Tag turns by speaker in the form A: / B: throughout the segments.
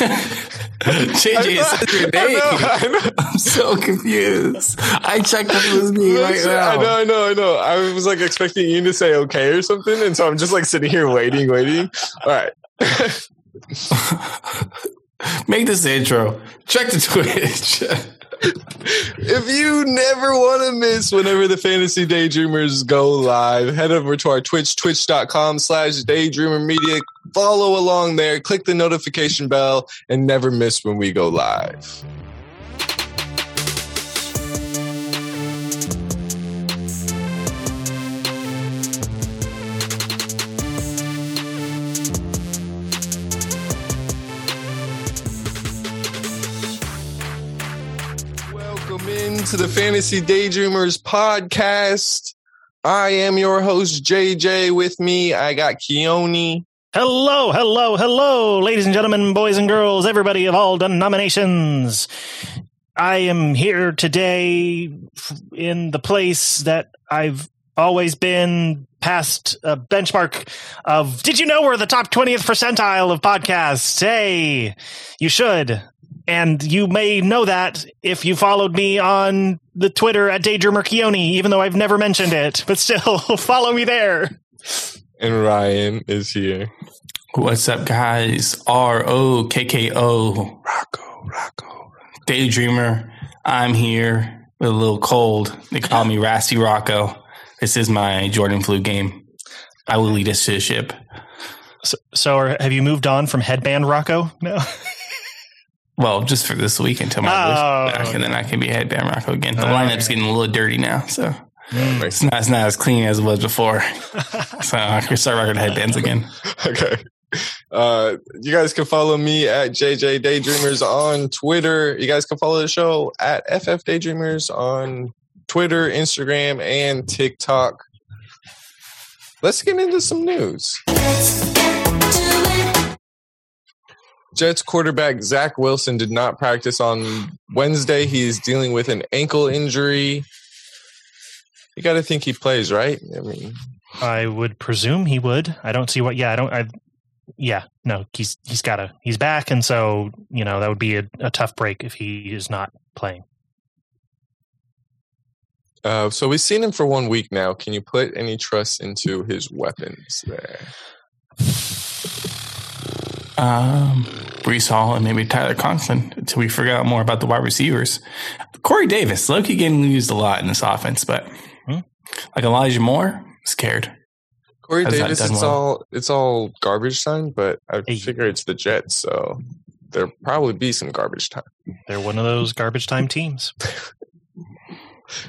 A: JJ said your name.
B: I know, I know.
A: I'm so confused. I checked if it was me right now.
B: I know, I know, I know. I was like expecting you to say okay or something, and so I'm just like sitting here waiting, waiting. All right.
A: Make this the intro. Check the Twitch.
B: if you never want to miss whenever the fantasy daydreamers go live head over to our twitch twitch.com slash daydreamer media. Follow along there click the notification bell and never miss when we go live Into the Fantasy Daydreamers podcast. I am your host, JJ. With me, I got Keone.
C: Hello, hello, hello, ladies and gentlemen, boys and girls, everybody of all denominations. I am here today in the place that I've always been past a benchmark of did you know we're the top 20th percentile of podcasts? Hey, you should. And you may know that if you followed me on the Twitter at Daydreamer Keone, even though I've never mentioned it, but still follow me there.
B: And Ryan is here.
A: What's up, guys? R O K K O.
B: Rocco, Rocco.
A: Daydreamer. I'm here with a little cold. They call me Rassy Rocco. This is my Jordan flu game. I will lead us to the ship.
C: So, so are, have you moved on from headband Rocco? No.
A: Well, just for this week until my
C: Oh,
A: voice back, and then I can be headband Rocco again. The lineup's getting a little dirty now, so
C: Mm.
A: it's not, it's not as clean as it was before. so I can start rocking headbands again.
B: Okay. Uh, you guys can follow me at JJ Daydreamers on Twitter. You guys can follow the show at FF Daydreamers on Twitter, Instagram, and TikTok. Let's get into some news. Jets quarterback Zach Wilson did not practice on Wednesday. He is dealing with an ankle injury. You got to think he plays, right? I mean,
C: I would presume he would. I don't see what. Yeah, I don't. I. Yeah, no. He's he's got to. He's back, and so you know that would be a, a tough break if he is not playing.
B: Uh, so we've seen him for one week now. Can you put any trust into his weapons there?
A: Um, Breece Hall and maybe Tyler Conklin until we figure out more about the wide receivers. Corey Davis, Loki getting used a lot in this offense, but
C: Hmm.
A: like Elijah Moore, scared.
B: Corey
A: Has
B: Davis,
A: done
B: it's
A: well.
B: all it's all garbage time, but I
C: Hey.
B: figure it's the Jets, so there'll probably be some garbage time.
C: They're one of those garbage time teams.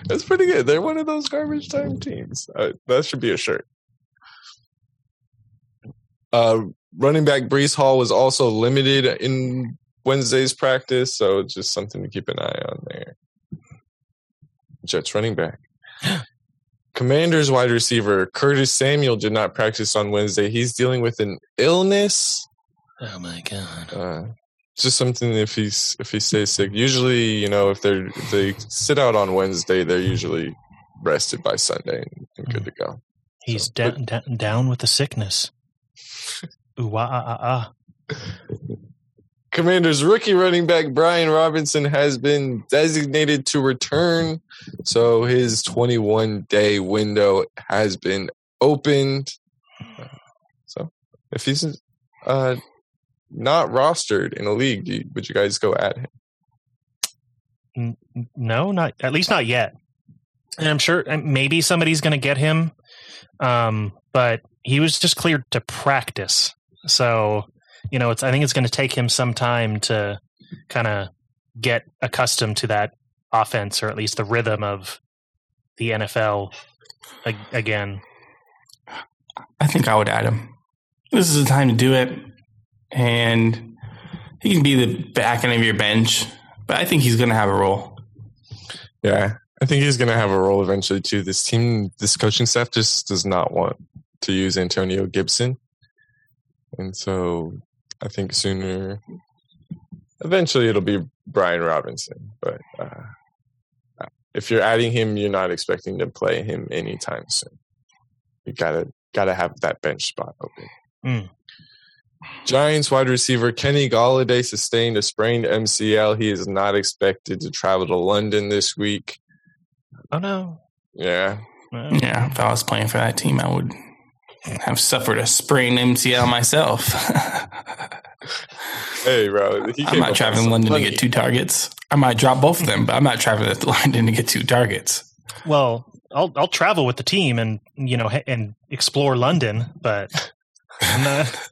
B: That's pretty good. They're one of those garbage time teams. Uh, that should be a shirt. Uh, running back Breece Hall was also limited in Wednesday's practice, so just something to keep an eye on there. Jets running back. Commanders wide receiver Curtis Samuel did not practice on Wednesday. He's dealing with an illness.
C: Oh my god!
B: Uh, just something if he's if he stays sick. Usually, you know, if they're if they sit out on Wednesday, they're usually rested by Sunday and, and good to go.
C: He's
B: So,
C: da- da- down with the sickness. Ooh, ah, ah, ah.
B: Commanders rookie running back Brian Robinson has been designated to return, so his 21 day window has been opened. So, if he's uh, not rostered in a league, do you- would you guys go at him?
C: No, not at least not yet. And I'm sure maybe somebody's going to get him, um, but he was just cleared to practice. So you know, it's I think it's going to take him some time to kind of get accustomed to that offense, or at least the rhythm of the NFL ag- again.
A: I think I would add him. This is the time to do it, and he can be the back end of your bench, but I think he's going to have a role.
B: Yeah, I think he's going to have a role eventually too. This team, this coaching staff just does not want to use Antonio Gibson. And so I think sooner, eventually it'll be Brian Robinson. But uh, if you're adding him, you're not expecting to play him anytime soon. You gotta gotta have that bench spot open.
C: Mm.
B: Giants wide receiver Kenny Golladay sustained a sprained MCL. He is not expected to travel to London this week.
C: Oh no.
B: Yeah.
A: Yeah, if I was playing for that team, I would have suffered a sprained MCL myself.
B: Hey, bro. He
A: I'm
B: came
A: not traveling to
B: some
A: London to get two targets. I might drop both of them, but I'm not traveling to London to get two targets.
C: Well, I'll I'll travel with the team and you know and explore London, but I'm not.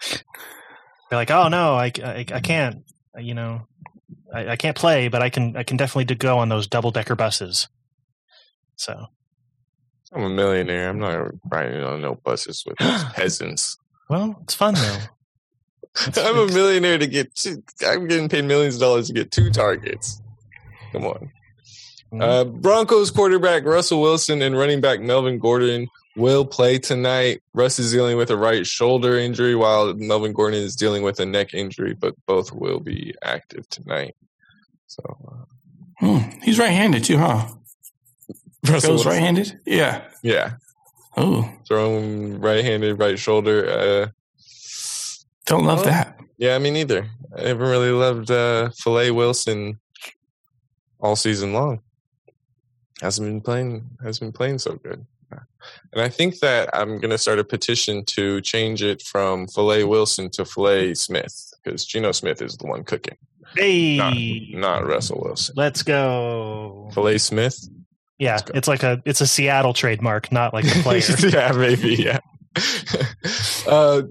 C: They're like, oh no, I, I, I can't. You know, I, I can't play, but I can I can definitely go on those double decker buses. So
B: I'm a millionaire. I'm not riding on no buses with peasants.
C: well, it's fun though. It's-
B: I'm a millionaire to get two. I'm getting paid millions of dollars to get two targets. Come on.
C: Mm-hmm.
B: Uh, Broncos quarterback Russell Wilson and running back Melvin Gordon will play tonight. Russ is dealing with a right shoulder injury while Melvin Gordon is dealing with a neck injury, but both will be active tonight. So uh,
A: Hmm, he's right-handed too, huh?
B: Russell
A: Goes right-handed. Yeah.
B: Yeah,
A: Oh,
B: throwing right-handed, right shoulder. Uh,
A: don't love
B: Oh.
A: that.
B: yeah, me neither. I haven't really loved uh, Filet Wilson all season long. Hasn't been playing. Hasn't been playing so good. And I think that I'm going to start a petition to change it from Filet Wilson to Filet Smith because Geno Smith is the one cooking,
C: Hey,
B: not Russell Wilson.
C: let's go.
B: Filet Smith.
C: Yeah, it's like a it's a Seattle trademark, not like a player.
B: yeah, maybe. Yeah. uh,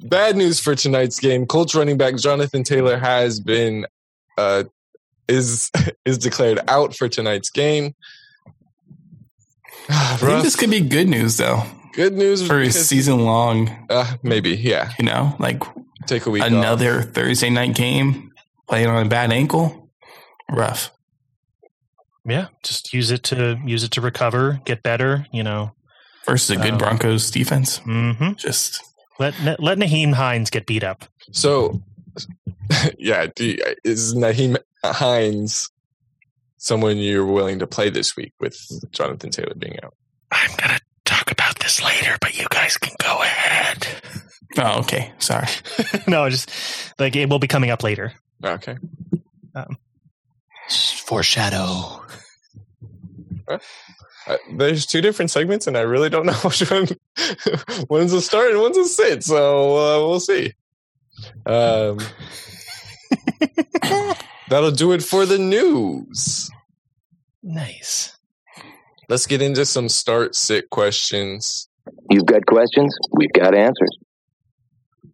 B: bad news for tonight's game. Colts running back Jonathan Taylor has been uh, is is declared out for tonight's game.
A: I think
B: Russ,
A: this could be good news though
B: good news
A: for his
B: because-
A: season long.
B: Uh, maybe, yeah.
A: You know, like
B: Take a week off.
A: another Thursday night game, playing on a bad ankle. Rough.
C: yeah, just use it to use it to recover, get better. You know,
A: Versus a good
C: Um,
A: Broncos defense.
C: hmm
A: Just
C: let let Nyheim Hines get beat up.
B: So, yeah, do is Nyheim Hines someone you're willing to play this week with Jonathan Taylor being out?
C: I'm gonna talk about this later, but you guys can go ahead.
A: oh, okay. Sorry.
C: no, just like it will be coming up later.
B: Okay.
C: Foreshadow.
B: Uh, there's two different segments, and I really don't know which one. one's a start and one's a sit, so uh, we'll see. Um, that'll do it for the news.
C: Nice.
B: Let's get into some start sit questions.
D: You've got questions, we've got answers.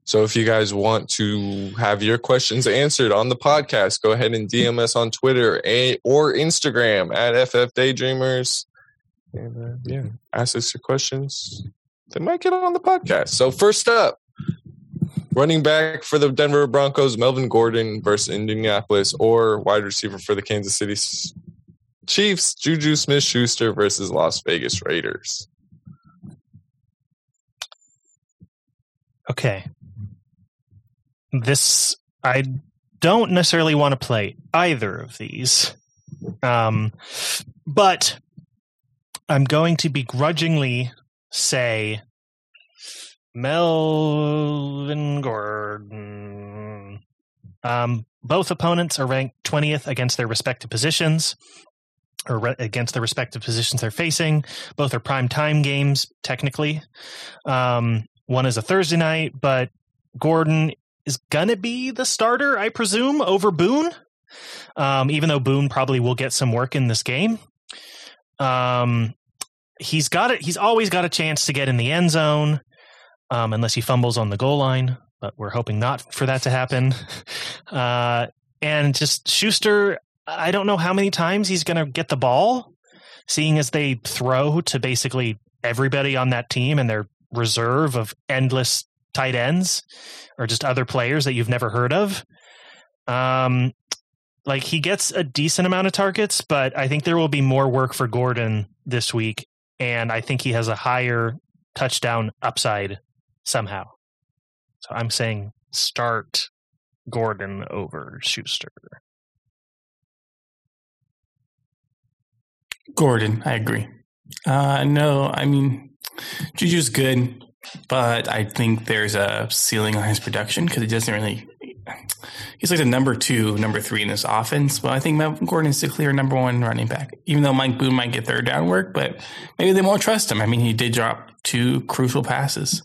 B: So if you guys want to have your questions answered on the podcast, go ahead and DM us on Twitter or Instagram at FF Daydreamers. And uh, yeah, ask us your questions. They might get on the podcast. So first up, running back for the Denver Broncos, Melvin Gordon versus Indianapolis, or wide receiver for the Kansas City Chiefs, Juju Smith-Schuster versus Las Vegas Raiders.
C: Okay. This I don't necessarily want to play either of these. Um but I'm going to begrudgingly say Melvin Gordon. Um, both opponents are ranked 20th against their respective positions, or re- against the respective positions they're facing. Both are prime time games, technically. Um, one is a Thursday night, but Gordon is gonna be the starter, I presume, over Boone. Um, even though Boone probably will get some work in this game. Um, he's got it. He's always got a chance to get in the end zone, um, unless he fumbles on the goal line. But we're hoping not for that to happen. Uh, and just Schuster, I don't know how many times he's going to get the ball, seeing as they throw to basically everybody on that team and their reserve of endless tight ends or just other players that you've never heard of. Um, like he gets a decent amount of targets, but I think there will be more work for Gordon this week, and I think he has a higher touchdown upside somehow. So I'm saying start Gordon over Schuster.
A: Gordon, I agree. Uh, no, I mean, Juju's good. but I think there's a ceiling on his production because he doesn't really. He's like the number two, number three in this offense. Well, I think Melvin Gordon is the clear number one running back. Even though Mike Boone might get third down work, but maybe they won't trust him. I mean, he did drop two crucial passes,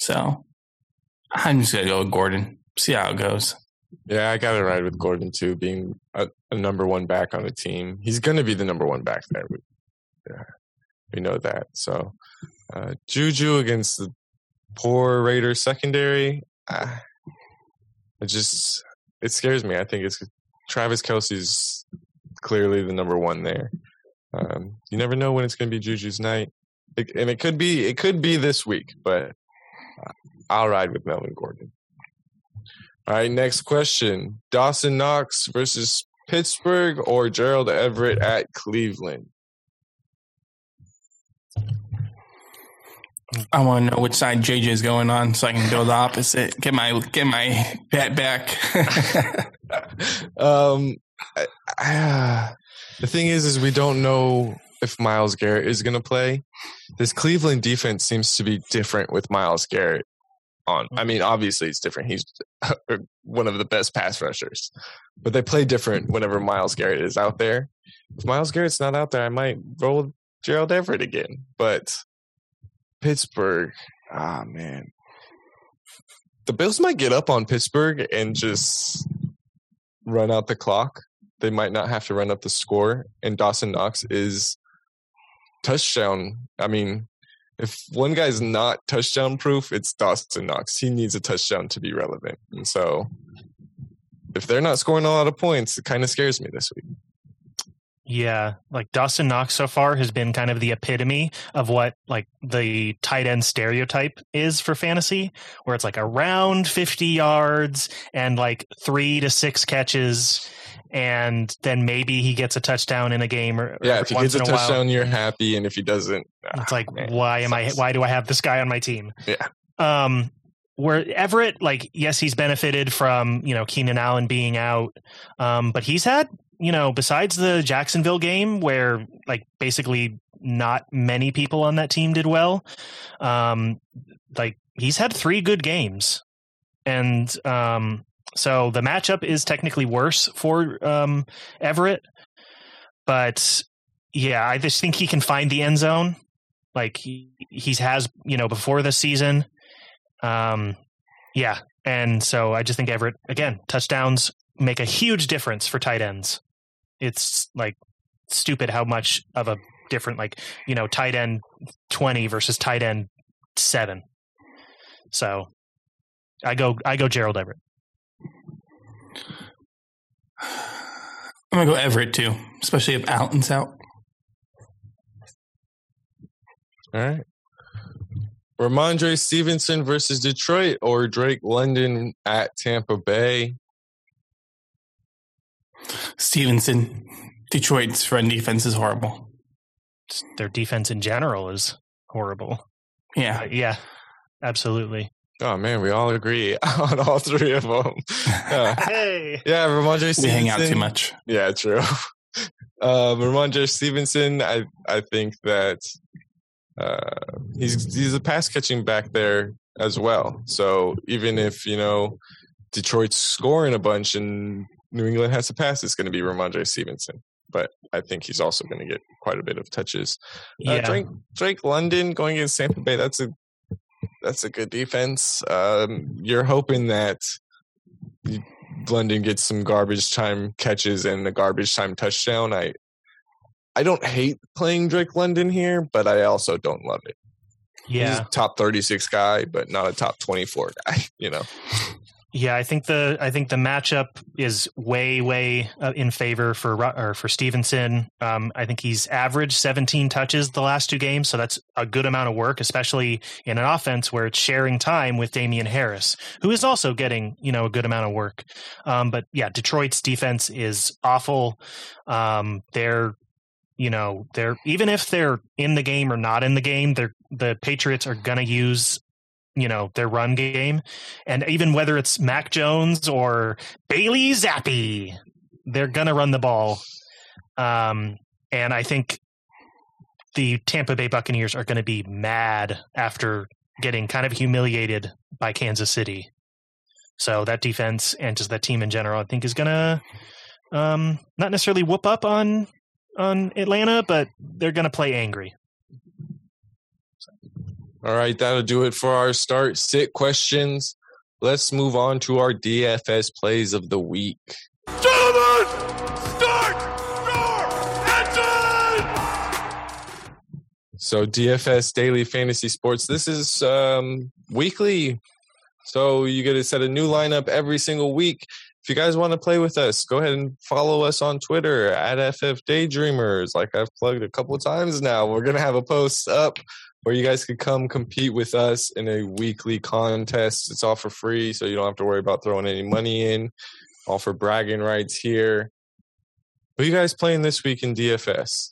A: so I'm just gonna go with Gordon. See how it goes.
B: Yeah, I got to ride with Gordon too, being a, a number one back on the team. He's going to be the number one back there. We, yeah, we know that. So, uh, Juju against the poor Raiders secondary. Uh, it just it scares me. I think it's Travis Kelce's clearly the number one there. Um, you never know when it's going to be Juju's night, it, and it could be it could be this week. But I'll ride with Melvin Gordon. All right, next question: Dawson Knox versus Pittsburgh or Gerald Everett at Cleveland.
A: I want to know which side JJ is going on so I can go the opposite. Get my get my bet back.
B: um, I, I, the thing is, is we don't know if Myles Garrett is going to play. This Cleveland defense seems to be different with Myles Garrett on. I mean, obviously it's different. He's one of the best pass rushers, but they play different whenever Myles Garrett is out there. If Myles Garrett's not out there, I might roll Gerald Everett again. But Pittsburgh, ah man, the Bills might get up on Pittsburgh and just run out the clock. They might not have to run up the score, and Dawson Knox is touchdown. I mean, if one guy's not touchdown proof, it's Dawson Knox. He needs a touchdown to be relevant. And so if they're not scoring a lot of points, it kind of scares me this week.
C: Yeah, like Dawson Knox so far has been kind of the epitome of what like the tight end stereotype is for fantasy, where it's like around 50 yards and like 3 to 6 catches and then maybe he gets a touchdown in a game or
B: yeah if he gets a, a touchdown while. you're happy and if he doesn't
C: it's like man, why am i why do i have this guy on my team?
B: Yeah.
C: Um where everett like yes he's benefited from you know keenan allen being out um but he's had you know besides the jacksonville game where like basically not many people on that team did well um like he's had three good games. And um so the matchup is technically worse for um, Everett, but yeah, I just think he can find the end zone. Like he he's has you know before this season. Um, yeah, and so I just think Everett again touchdowns make a huge difference for tight ends. It's like stupid how much of a different like you know tight end twenty versus tight end seven. So I go I go Gerald Everett.
A: I'm gonna go Everett too, especially if Alton's out.
B: All right. Rhamondre Stevenson versus Detroit or Drake London at Tampa Bay.
A: Stevenson. Detroit's run defense is horrible.
C: Their defense in general is horrible.
A: Yeah.
C: Uh, yeah. Absolutely.
B: Oh man, we all agree on all three of them.
C: Yeah. hey,
B: yeah, Rhamondre Stevenson.
A: We hang out too much.
B: Yeah, true. Uh, Rhamondre Stevenson, I I think that uh, he's he's a pass catching back there as well. So even if you know Detroit's scoring a bunch and New England has to pass, it's going to be Rhamondre Stevenson. But I think he's also going to get quite a bit of touches. Uh, yeah. Drake, Drake London going against Tampa Bay, that's a that's a good defense. Um, you're hoping that London gets some garbage time catches and a garbage time touchdown. I I don't hate playing Drake London here, but I also don't love it.
C: Yeah,
B: He's a top 36 guy, but not a top 24 guy. You know.
C: Yeah, I think the I think the matchup is way way uh, in favor for or for Stevenson. Um, I think he's averaged 17 touches the last two games, so that's a good amount of work, especially in an offense where it's sharing time with Damien Harris, who is also getting you know a good amount of work. Um, but yeah, Detroit's defense is awful. Um, they're you know they're even if they're in the game or not in the game, they're the Patriots are going to use you know their run game and even whether it's mac jones or bailey zappe they're gonna run the ball um, and i think the tampa bay buccaneers are gonna be mad after getting kind of humiliated by Kansas City. So that defense and just that team in general, I think, is gonna um, not necessarily whoop up on on Atlanta, but they're gonna play angry.
B: All right, that'll do it for our start sit questions. Let's move on to our DFS plays of the week.
E: Gentlemen, start your engine!
B: So DFS Daily Fantasy Sports. This is um, weekly. So you get to set a new lineup every single week. If you guys want to play with us, go ahead and follow us on Twitter at FF Daydreamers. Like I've plugged a couple of times now. We're gonna have a post up where you guys could come compete with us in a weekly contest. It's all for free, so you don't have to worry about throwing any money in. All for bragging rights here. Who you guys playing this week in DFS?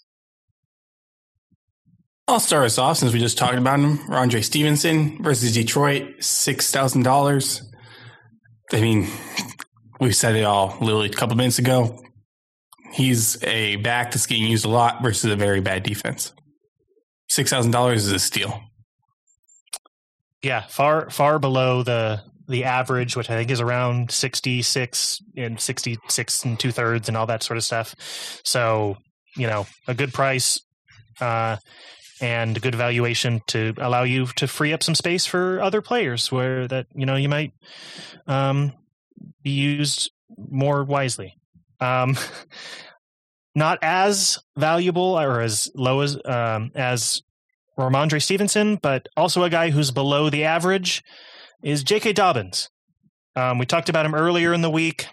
A: I'll start us off since we just talked about him. Andre Stevenson versus Detroit, six thousand dollars. I mean, we said it all literally a couple minutes ago. He's a back that's getting used a lot versus a very bad defense. Six thousand dollars is a steal.
C: Yeah, far far below the the average, which I think is around sixty six and sixty six and two thirds and all that sort of stuff. So you know, a good price. Uh, and good valuation to allow you to free up some space for other players where that you know you might um, be used more wisely. Um, not as valuable or as low as um, as Rhamondre Stevenson, but also a guy who's below the average is J.K. Dobbins. Um, we talked about him earlier in the week.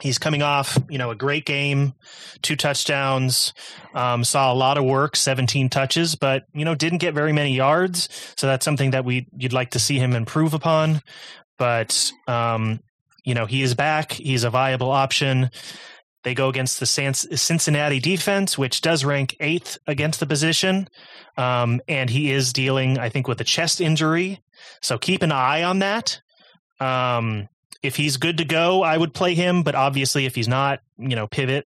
C: He's coming off, you know, a great game, two touchdowns, um, saw a lot of work, 17 touches, but you know, didn't get very many yards. So that's something that we you'd like to see him improve upon. But um, you know, he is back. He's a viable option. They go against the Cincinnati defense, which does rank eighth against the position, um, and he is dealing, I think, with a chest injury. So keep an eye on that. Um, if he's good to go, I would play him. But obviously, if he's not, you know, pivot.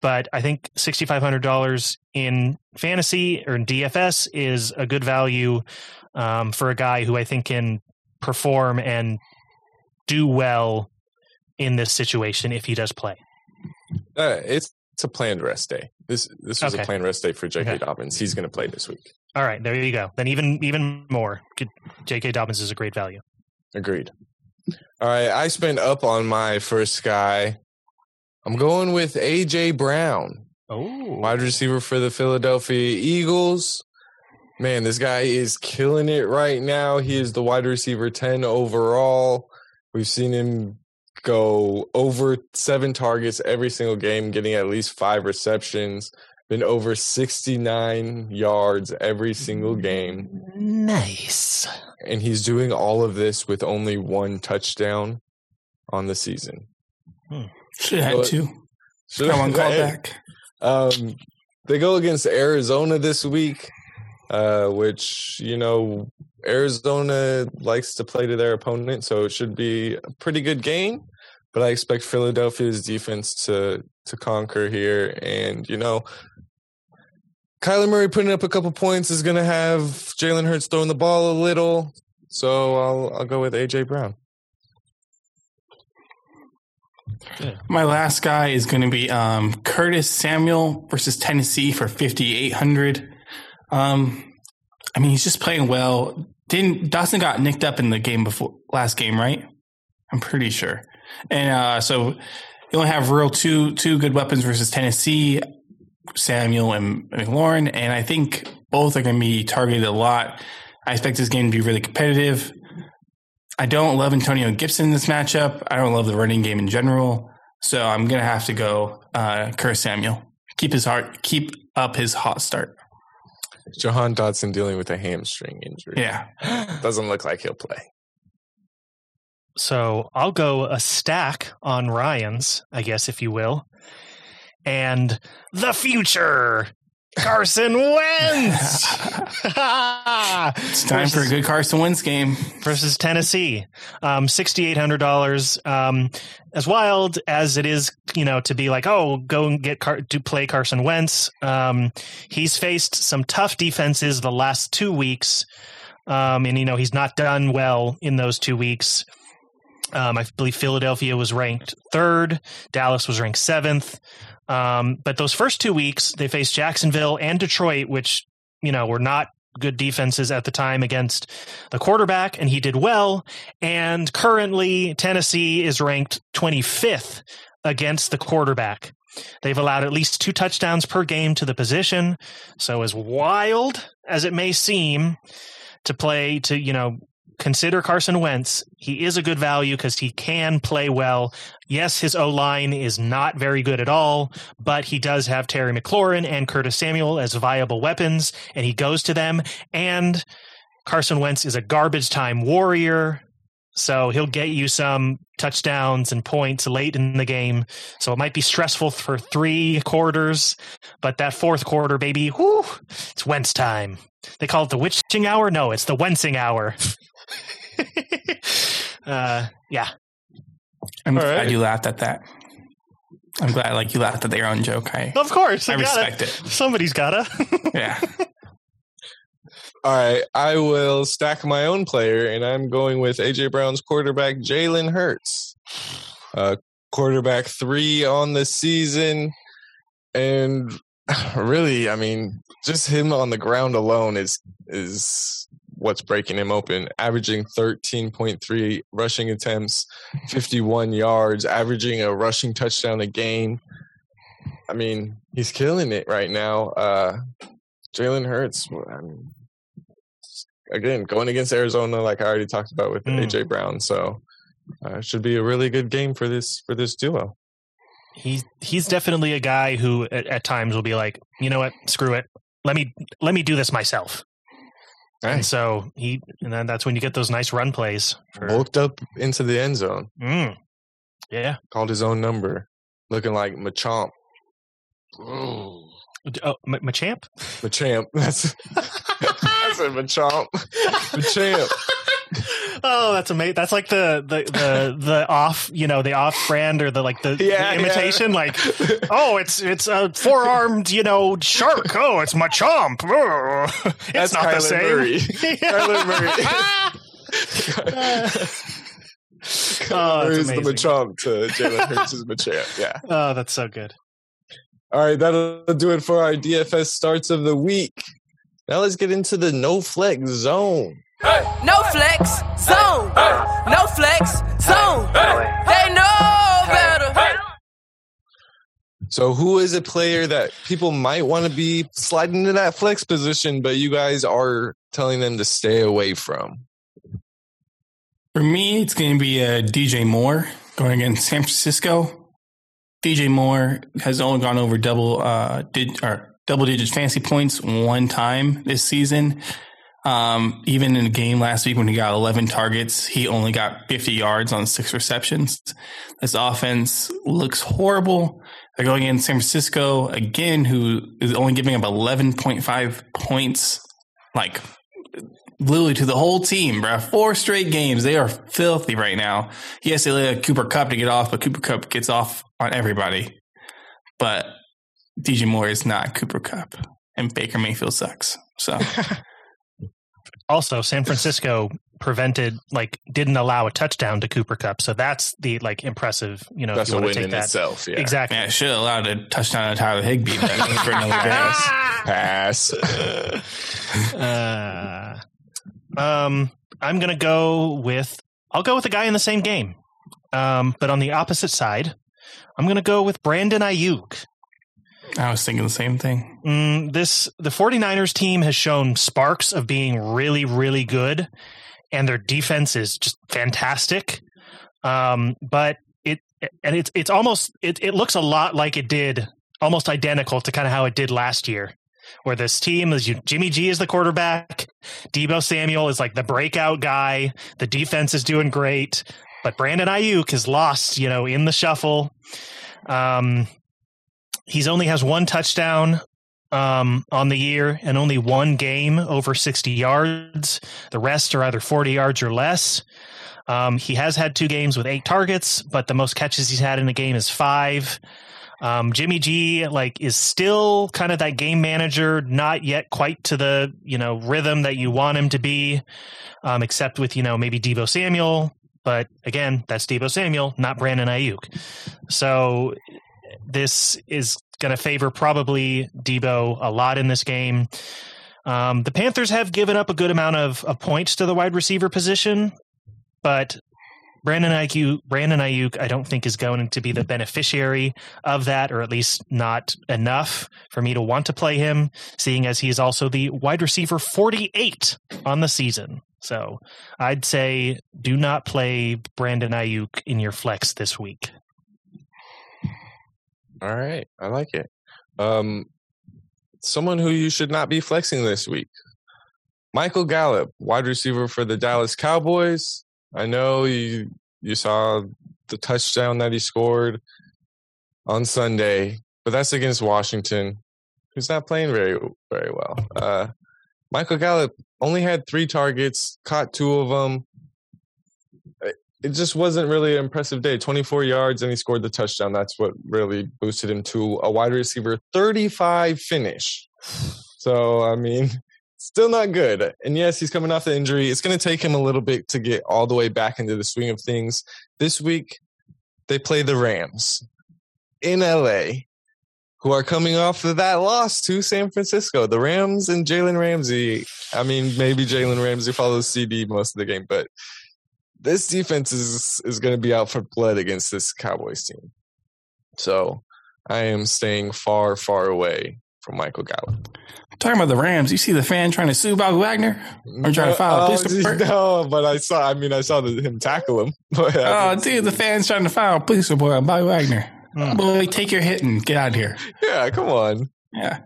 C: But I think sixty five hundred dollars in fantasy or in DFS is a good value um, for a guy who I think can perform and do well in this situation if he does play.
B: Uh, it's it's a planned rest day. This this was
C: Okay.
B: a planned rest day for J.K.
C: Okay.
B: Dobbins. He's going to play this week.
C: All right, there you go. Then even even more, J.K. Dobbins is a great value.
B: Agreed. All right, I spent up on my first guy. I'm going with AJ Brown,
C: Oh,
B: wide receiver for the Philadelphia Eagles. Man, this guy is killing it right now. He is the wide receiver 10 overall. We've seen him go over seven targets every single game, getting at least five receptions, been over 69 yards every single game.
C: nice.
B: And he's doing all of this with only one touchdown on the season.
A: Should have had two.
B: So
A: Got one call back.
B: Um, they go against Arizona this week, uh, which you know Arizona likes to play to their opponent, so it should be a pretty good game. But I expect Philadelphia's defense to to conquer here, and you know. Kyler Murray putting up a couple points is going to have Jalen Hurts throwing the ball a little, so I'll I'll go with AJ Brown.
A: My last guy is going to be um, Curtis Samuel versus Tennessee for fifty eight hundred. Um, I mean, he's just playing well. Didn't Dawson got nicked up in the game before last game, right? I'm pretty sure. And uh, so you only have real two two good weapons versus Tennessee, Samuel and McLaurin, and I think both are going to be targeted a lot. I expect this game to be really competitive. I don't love Antonio Gibson in this matchup. I don't love the running game in general. So I'm gonna have to go uh Curtis Samuel. Keep his heart keep up his hot start.
B: Jahan Dotson dealing with a hamstring injury.
A: Yeah.
B: doesn't look like he'll play.
C: So I'll go a stack on Ryan's, I guess, if you will. And the future, Carson Wentz
A: It's time for a good Carson Wentz game.
C: versus Tennessee. Um, $6,800. Um, as wild as it is, you know, to be like, oh, go and get Car- to play Carson Wentz. Um, he's faced some tough defenses the last two weeks. Um, and you know he's not done well in those two weeks. Um, I believe Philadelphia was ranked third, Dallas was ranked seventh. Um, but those first two weeks, they faced Jacksonville and Detroit, which you know were not good defenses at the time against the quarterback, and he did well. And currently, Tennessee is ranked 25th against the quarterback. They've allowed at least two touchdowns per game to the position. So, as wild as it may seem to play, to, you know, consider Carson Wentz, he is a good value because he can play well. Yes, his O line is not very good at all, but he does have Terry McLaurin and Curtis Samuel as viable weapons, and he goes to them. And Carson Wentz is a garbage time warrior. So he'll get you some touchdowns and points late in the game. So it might be stressful for three quarters, but that fourth quarter, baby, whoo, it's Wentz time. They call it the witching hour. No, it's the Wentzing hour. uh, yeah.
A: I'm
B: All
A: glad
B: right.
A: you laughed at that. I'm glad like you laughed at their own joke. I
C: Of course,
A: I
C: I gotta-
A: respect it.
C: Somebody's gotta.
A: Yeah.
B: All right, I will stack my own player, and I'm going with AJ Brown's quarterback Jalen Hurts, uh, quarterback three on the season, and really, I mean, just him on the ground alone is is what's breaking him open. Averaging 13.3 rushing attempts, 51 yards, averaging a rushing touchdown a game. I mean, he's killing it right now. Uh, Jalen Hurts. I mean, again, going against Arizona, like I already talked about with
C: Mm.
B: AJ Brown, so uh, it should be a really good game for this for this duo.
C: He's he's definitely a guy who at, at times will be like, you know what, screw it. Let me let me do this myself.
B: Hey,
C: And so he, and then that's when you get those nice run plays. For,
B: bulked up into the end zone,
C: Mm. Yeah.
B: called his own number, looking like Machamp.
C: Oh, M- Machamp.
B: Machamp. That's I said Machamp. Machamp.
C: Oh, that's amazing. That's like the the the the off, you know, the off brand or the like the, the
B: Yeah, yeah.
C: imitation. Like, oh, it's it's a four armed, you know, shark. Oh, it's Machamp. Oh, it's
B: That's
C: not the
B: Kyler
C: same.
B: Murray. Kyler Murray.
C: Oh,
B: Murray's the. Machamp to Jalen Hurts is Machamp. Yeah.
C: oh, that's so good.
B: All right, that'll do it for our DFS starts of the week. Now let's get into the no flex zone.
F: No flex zone. No flex zone. They know better.
B: So, who is a player that people might want to be sliding into that flex position, but you guys are telling them to stay away from?
A: For me, it's going to be uh, DJ Moore going against San Francisco. DJ Moore has only gone over double uh, did or double digit fantasy points one time this season. Um, even in a game last week when he got 11 targets, he only got 50 yards on six receptions. This offense looks horrible. They're going in San Francisco again, who is only giving up 11.5 points, like literally to the whole team, bro. Four straight games. They are filthy right now. Yes, they let Cooper Kupp to get off, but Cooper Kupp gets off on everybody. But DJ Moore is not Cooper Kupp, and Baker Mayfield sucks. So
C: Also, San Francisco prevented, like, didn't allow a touchdown to Cooper Kupp. So that's the like impressive, you know,
B: That's
C: if you
B: a
C: want
B: win
C: to take
B: in
C: that.
B: itself. Yeah.
C: Exactly.
A: yeah, should have allowed a touchdown to Tyler Higbee but for another game.
B: Pass.
C: Uh, um, I'm gonna go with I'll go with a guy in the same game, um, but on the opposite side, I'm gonna go with Brandon Aiyuk.
A: I was thinking the same thing.
C: Mm, this the 49ers team has shown sparks of being really, really good, and their defense is just fantastic. Um, but it and it's it's almost it it looks a lot like it did, almost identical to kind of how it did last year, where this team is Jimmy G is the quarterback, Deebo Samuel is like the breakout guy, the defense is doing great, but Brandon Aiyuk is lost, you know, in the shuffle. Um, he's only has one touchdown um, on the year and only one game over 60 yards. The rest are either 40 yards or less. Um, he has had two games with eight targets, but the most catches he's had in a game is five. Um, Jimmy G like is still kind of that game manager, not yet quite to the you know rhythm that you want him to be, um, except with you know maybe Deebo Samuel. But again, that's Deebo Samuel, not Brandon Aiyuk. So this is going to favor probably Deebo a lot in this game. Um, the Panthers have given up a good amount of, of points to the wide receiver position, but Brandon Aiyuk, Brandon Aiyuk, I don't think is going to be the beneficiary of that, or at least not enough for me to want to play him, seeing as he is also the wide receiver 48 on the season. So I'd say do not play Brandon Aiyuk in your flex this week.
B: All right, I like it. Um, someone who you should not be flexing this week, Michael Gallup, wide receiver for the Dallas Cowboys. I know you you saw the touchdown that he scored on Sunday, but that's against Washington, who's not playing very very well. Uh, Michael Gallup only had three targets, caught two of them. It just wasn't really an impressive day. 24 yards and he scored the touchdown. That's what really boosted him to a wide receiver 35 finish. So, I mean, still not good. And yes, he's coming off the injury. It's going to take him a little bit to get all the way back into the swing of things. This week, they play the Rams in LA, who are coming off of that loss to San Francisco. The Rams and Jalen Ramsey. I mean, maybe Jalen Ramsey follows CD most of the game, but this defense is is going to be out for blood against this Cowboys team. So I am staying far, far away from Michael Gallup.
A: Talking about the Rams, you see the fan trying to sue Bobby Wagner or trying to file a police report?
B: No, but I saw. I mean, I saw the, him tackle him.
A: Oh, dude, the fan's trying to file a police report on Bobby Wagner.
C: Hmm.
A: Boy, take your hit and get out of here.
B: yeah, come on.
A: Yeah.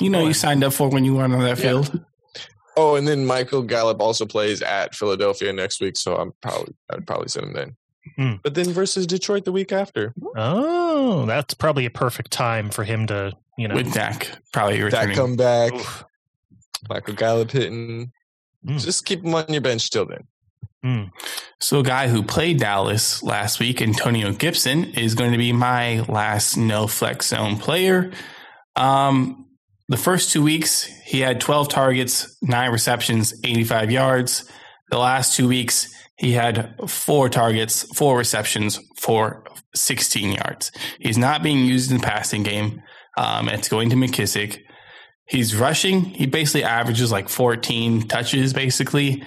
A: You know you signed up for when you went on that
B: Yeah.
A: field.
B: Oh, and then Michael Gallup also plays at Philadelphia next week, so I'm probably I'd probably send him then.
C: Hmm.
B: But then versus Detroit the week after.
C: Oh, that's probably a perfect time for him to, you know.
A: With Dak probably returning.
B: That
A: returning.
B: comeback,
C: Oof.
B: Michael Gallup hitting.
C: Mm.
B: Just keep him on your bench till then.
A: So, a guy who played Dallas last week, Antonio Gibson, is going to be my last no flex zone player. Um, the first two weeks, he had 12 targets, nine receptions, 85 yards. The last two weeks, he had four targets, four receptions for 16 yards. He's not being used in the passing game. Um, it's going to McKissic. He's rushing. He basically averages like 14 touches, basically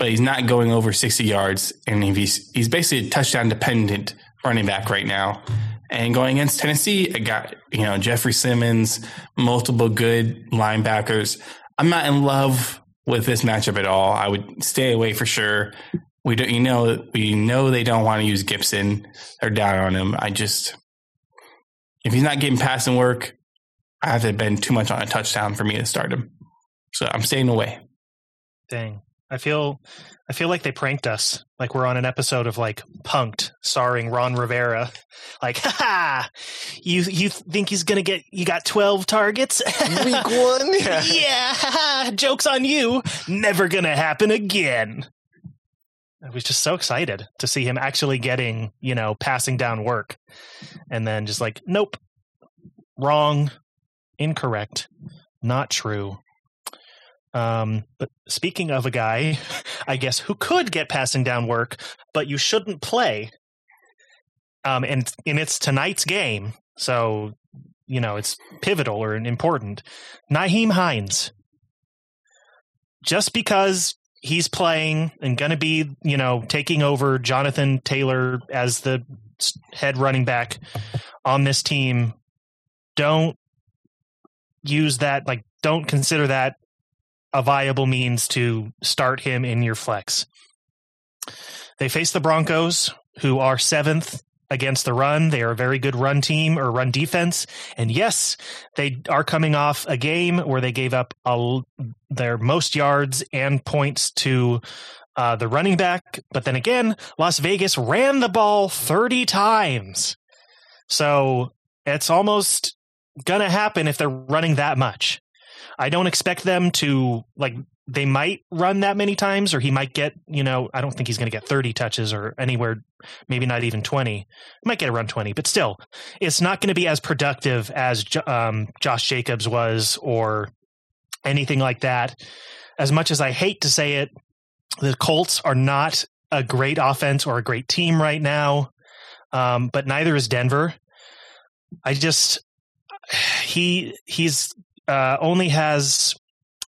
A: but he's not going over 60 yards. And he's he's basically a touchdown dependent running back right now. And going against Tennessee, I got you know Jeffrey Simmons, multiple good linebackers. I'm not in love with this matchup at all. I would stay away for sure. We don't, you know, we know they don't want to use Gibson. They're down on him. I just, if he's not getting passing work, I have to bend too much on a touchdown for me to start him. So I'm staying away.
C: Dang. I feel I feel like they pranked us. Like we're on an episode of like Punk'd starring Ron Rivera. Like, ha ha. You you think he's gonna get you got twelve targets?
B: Week one, yeah.
C: yeah, ha ha. Joke's on you. Never gonna happen again. I was just so excited to see him actually getting, you know, passing down work. And then just like, nope. Wrong. Incorrect. Not true. Um, but speaking of a guy, I guess who could get passing down work, but you shouldn't play. Um, and and it's tonight's game, so you know it's pivotal or important. Nyheim Hines, just because he's playing and going to be, you know, taking over Jonathan Taylor as the head running back on this team, don't use that. Like, don't consider that a viable means to start him in your flex. They face the Broncos, who are seventh against the run. They are a very good run team or run defense. And yes, they are coming off a game where they gave up a, their most yards and points to uh, the running back. But then again, Las Vegas ran the ball 30 times. So it's almost going to happen if they're running that much. I don't expect them to like they might run that many times, or he might get, you know, I don't think he's going to get 30 touches or anywhere, maybe not even 20. He might get around 20, but still, it's not going to be as productive as um, Josh Jacobs was or anything like that. As much as I hate to say it, the Colts are not a great offense or a great team right now, um, but neither is Denver. I just he he's uh, only has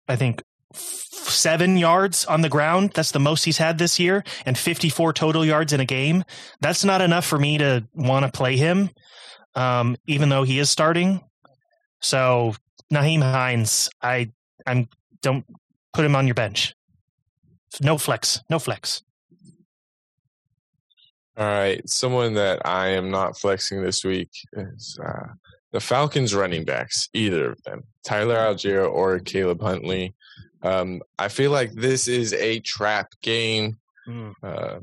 C: I think seven yards on the ground. That's the most he's had this year, and 54 total yards in a game. That's not enough for me to want to play him, um, even though he is starting. So Nyheim Hines, I I'm don't put him on your bench. No flex, no flex.
B: All right, someone that I am not flexing this week is uh, the Falcons running backs, either of them, Tyler Allgeier or Caleb Huntley. Um, I feel like this is a trap game.
C: Mm.
B: Uh,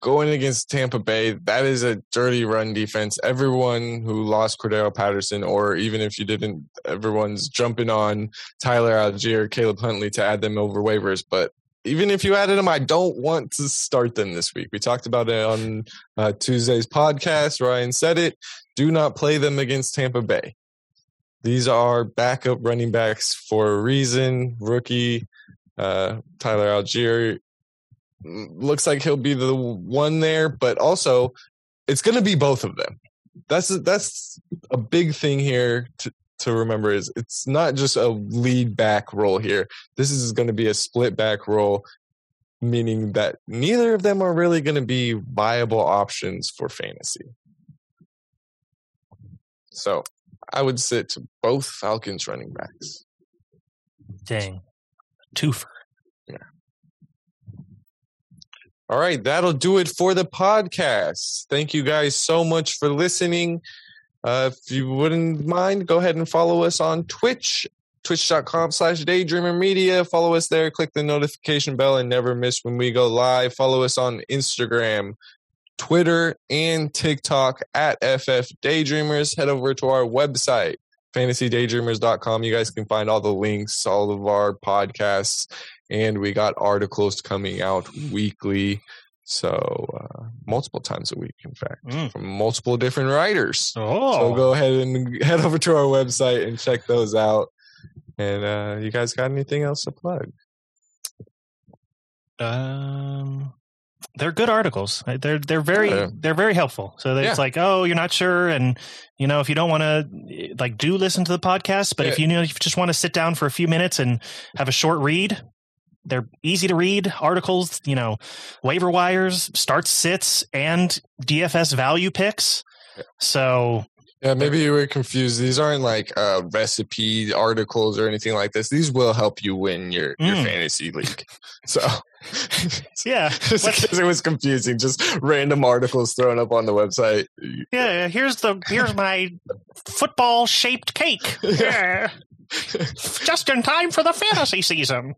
B: going against Tampa Bay, that is a dirty run defense. Everyone who lost Cordarrelle Patterson, or even if you didn't, everyone's jumping on Tyler Allgeier, Caleb Huntley to add them over waivers. But even if you added them, I don't want to start them this week. We talked about it on uh, Tuesday's podcast. Ryan said it. Do not play them against Tampa Bay. These are backup running backs for a reason. Rookie uh, Tyler Allgeier mm, looks like he'll be the one there, but also it's going to be both of them. That's that's a big thing here to, to remember is it's not just a lead back role here. This is going to be a split back role, meaning that neither of them are really going to be viable options for fantasy. So I would sit to both Falcons running backs.
C: Dang, twofer. Yeah.
B: All right, that'll do it for the podcast. Thank you guys so much for listening. Uh, if you wouldn't mind, go ahead and follow us on Twitch, twitch.com slash daydreamer media. Follow us there, click the notification bell, and never miss when we go live. Follow us on Instagram, Twitter, and TikTok at FF Daydreamers. Head over to our website, fantasydaydreamers.com. You guys can find all the links, all of our podcasts, and we got articles coming out weekly. So, uh, multiple times a week, in fact,
C: Mm.
B: from multiple different writers.
C: Oh,
B: So go ahead and head over to our website and check those out. And uh, you guys got anything else to plug?
C: Um, they're good articles. They're they're very
B: Yeah.
C: they're very helpful. So it's
B: Yeah.
C: like, oh, you're not sure, and you know, if you don't want to, like, do listen to the podcast, but if
B: Yeah.
C: you know, if you just want to sit down for a few minutes and have a short read, they're easy to read articles. You know, waiver wires, starts, sits, and DFS value picks. So
B: Yeah, maybe you were confused. These aren't like uh, recipe articles or anything like this. These will help you win your, your
C: Mm.
B: fantasy league. So,
C: yeah,
B: case it was confusing, just random articles thrown up on the website.
C: yeah. Here's the here's my football shaped cake. Yeah. Just in time for the fantasy season.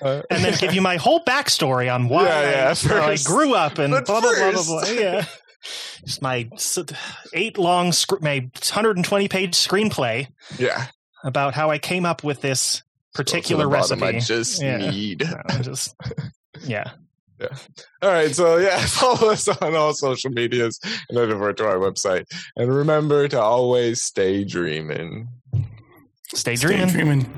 B: Uh,
C: and then give you my whole backstory on why
B: Yeah,
C: I,
B: yeah,
C: how I
B: first.
C: grew up and blah blah blah blah
B: first.
C: blah. Yeah, just my eight long, sc- my 120 page screenplay
B: yeah.
C: about how I came up with this particular
B: Go bottom,
C: recipe.
B: I just
C: Yeah.
B: need.
C: I'm just, yeah. Yeah.
B: All right, so yeah, follow us on all social medias and head over to our website. And remember to always stay dreaming.
C: Stay
A: Stay dreaming.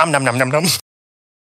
C: Um, num num num num.